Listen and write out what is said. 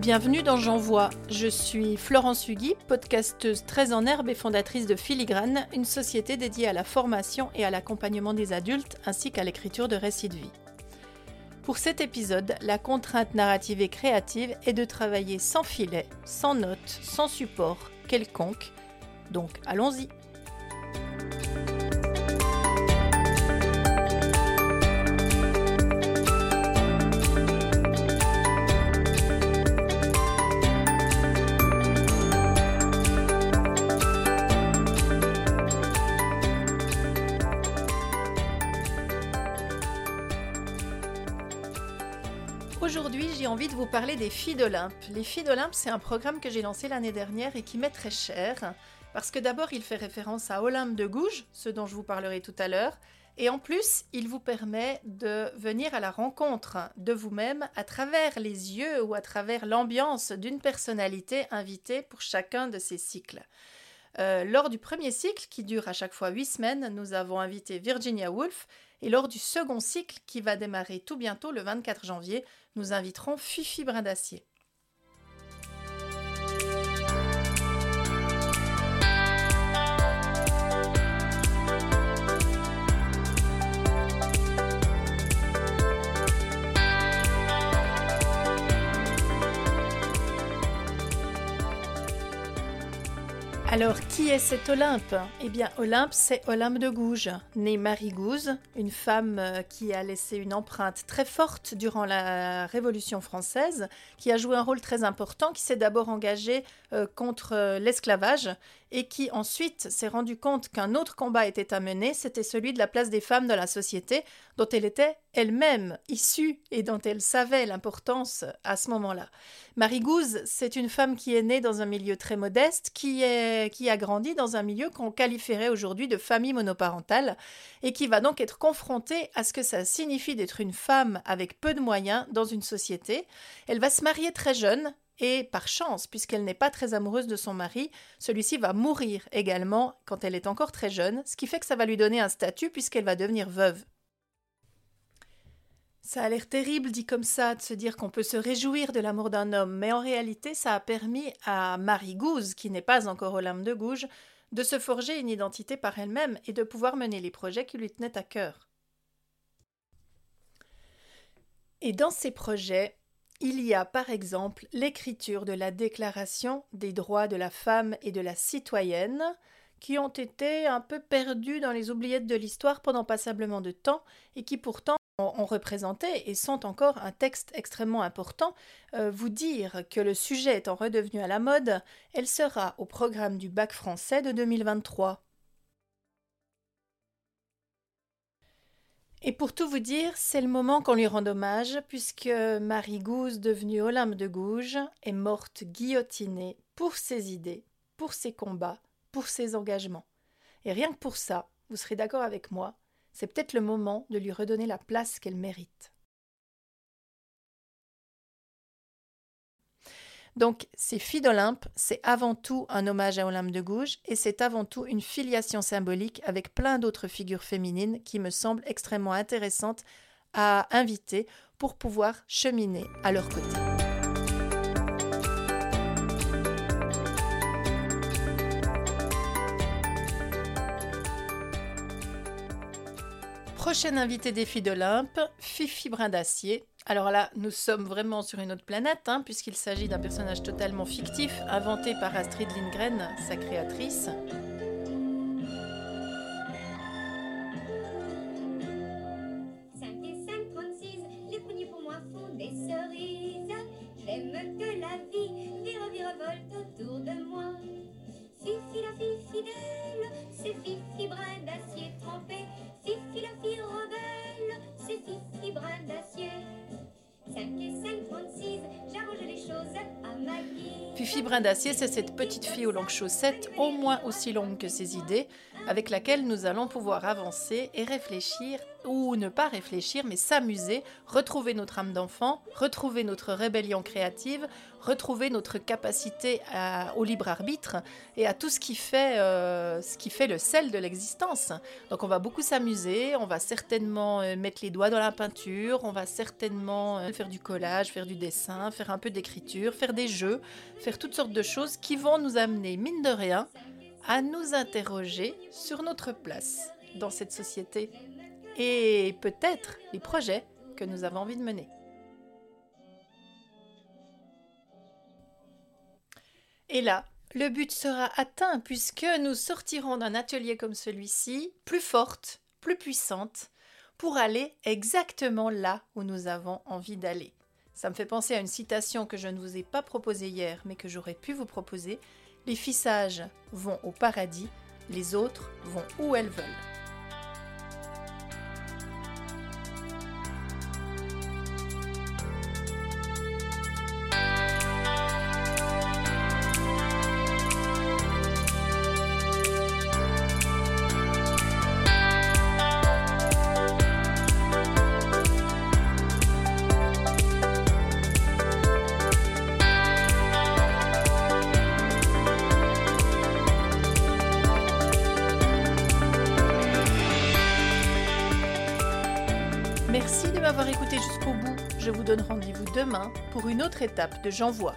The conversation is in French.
Bienvenue dans J'envoie. Je suis Florence Hugui, podcasteuse très en herbe et fondatrice de Filigrane, une société dédiée à la formation et à l'accompagnement des adultes ainsi qu'à l'écriture de récits de vie. Pour cet épisode, la contrainte narrative et créative est de travailler sans filet, sans notes, sans support quelconque. Donc allons-y. Aujourd'hui, j'ai envie de vous parler des Filles d'Olympe. Les Filles d'Olympe, c'est un programme que j'ai lancé l'année dernière et qui m'est très cher, parce que d'abord, il fait référence à Olympe de Gouges, ce dont je vous parlerai tout à l'heure, et en plus, il vous permet de venir à la rencontre de vous-même à travers les yeux ou à travers l'ambiance d'une personnalité invitée pour chacun de ces cycles. Euh, lors du premier cycle, qui dure à chaque fois huit semaines, nous avons invité Virginia Woolf, et lors du second cycle, qui va démarrer tout bientôt le 24 janvier, nous inviterons Fifi Brin Alors, qui est cet Olympe? Eh bien, Olympe, c'est Olympe de Gouges, née Marie Gouze, une femme euh, qui a laissé une empreinte très forte durant la Révolution française, qui a joué un rôle très important, qui s'est d'abord engagée euh, contre euh, l'esclavage et qui ensuite s'est rendu compte qu'un autre combat était à mener, c'était celui de la place des femmes dans la société, dont elle était elle-même issue et dont elle savait l'importance à ce moment-là. Marie Gouze, c'est une femme qui est née dans un milieu très modeste, qui, est, qui a grandi dans un milieu qu'on qualifierait aujourd'hui de famille monoparentale, et qui va donc être confrontée à ce que ça signifie d'être une femme avec peu de moyens dans une société. Elle va se marier très jeune, et par chance, puisqu'elle n'est pas très amoureuse de son mari, celui-ci va mourir également quand elle est encore très jeune, ce qui fait que ça va lui donner un statut puisqu'elle va devenir veuve. Ça a l'air terrible dit comme ça de se dire qu'on peut se réjouir de l'amour d'un homme, mais en réalité ça a permis à Marie Gouze, qui n'est pas encore Olympe de Gouges, de se forger une identité par elle-même et de pouvoir mener les projets qui lui tenaient à cœur. Et dans ces projets, il y a par exemple l'écriture de la Déclaration des droits de la femme et de la citoyenne, qui ont été un peu perdus dans les oubliettes de l'histoire pendant passablement de temps et qui pourtant ont représenté et sont encore un texte extrêmement important. Euh, vous dire que le sujet étant redevenu à la mode, elle sera au programme du bac français de 2023. Et pour tout vous dire, c'est le moment qu'on lui rend hommage, puisque Marie Gouze, devenue Olympe de Gouges, est morte guillotinée pour ses idées, pour ses combats, pour ses engagements. Et rien que pour ça, vous serez d'accord avec moi, c'est peut-être le moment de lui redonner la place qu'elle mérite. Donc, ces filles d'Olympe, c'est avant tout un hommage à Olympe de Gouges et c'est avant tout une filiation symbolique avec plein d'autres figures féminines qui me semblent extrêmement intéressantes à inviter pour pouvoir cheminer à leur côté. Prochaine invitée des filles d'Olympe, Fifi Brin d'Acier, alors là, nous sommes vraiment sur une autre planète, hein, puisqu'il s'agit d'un personnage totalement fictif, inventé par Astrid Lindgren, sa créatrice. Fifi Brin d'Acier, c'est cette petite fille aux longues chaussettes, au moins aussi longue que ses idées, avec laquelle nous allons pouvoir avancer et réfléchir, ou ne pas réfléchir, mais s'amuser, retrouver notre âme d'enfant, retrouver notre rébellion créative, retrouver notre capacité au libre arbitre et à tout ce qui fait, euh, ce qui fait le sel de l'existence. Donc on va beaucoup s'amuser, on va certainement euh, mettre les doigts dans la peinture, on va certainement euh, faire du collage, faire du dessin, faire un peu d'écriture, faire des jeux, faire toutes sortes de choses qui vont nous amener, mine de rien, à nous interroger sur notre place dans cette société et peut-être les projets que nous avons envie de mener. Et là, le but sera atteint puisque nous sortirons d'un atelier comme celui-ci plus forte, plus puissante, pour aller exactement là où nous avons envie d'aller. Ça me fait penser à une citation que je ne vous ai pas proposée hier, mais que j'aurais pu vous proposer. Les filles sages vont au paradis, les autres vont où elles veulent. Je vous donne rendez-vous demain pour une autre étape de J'envoie.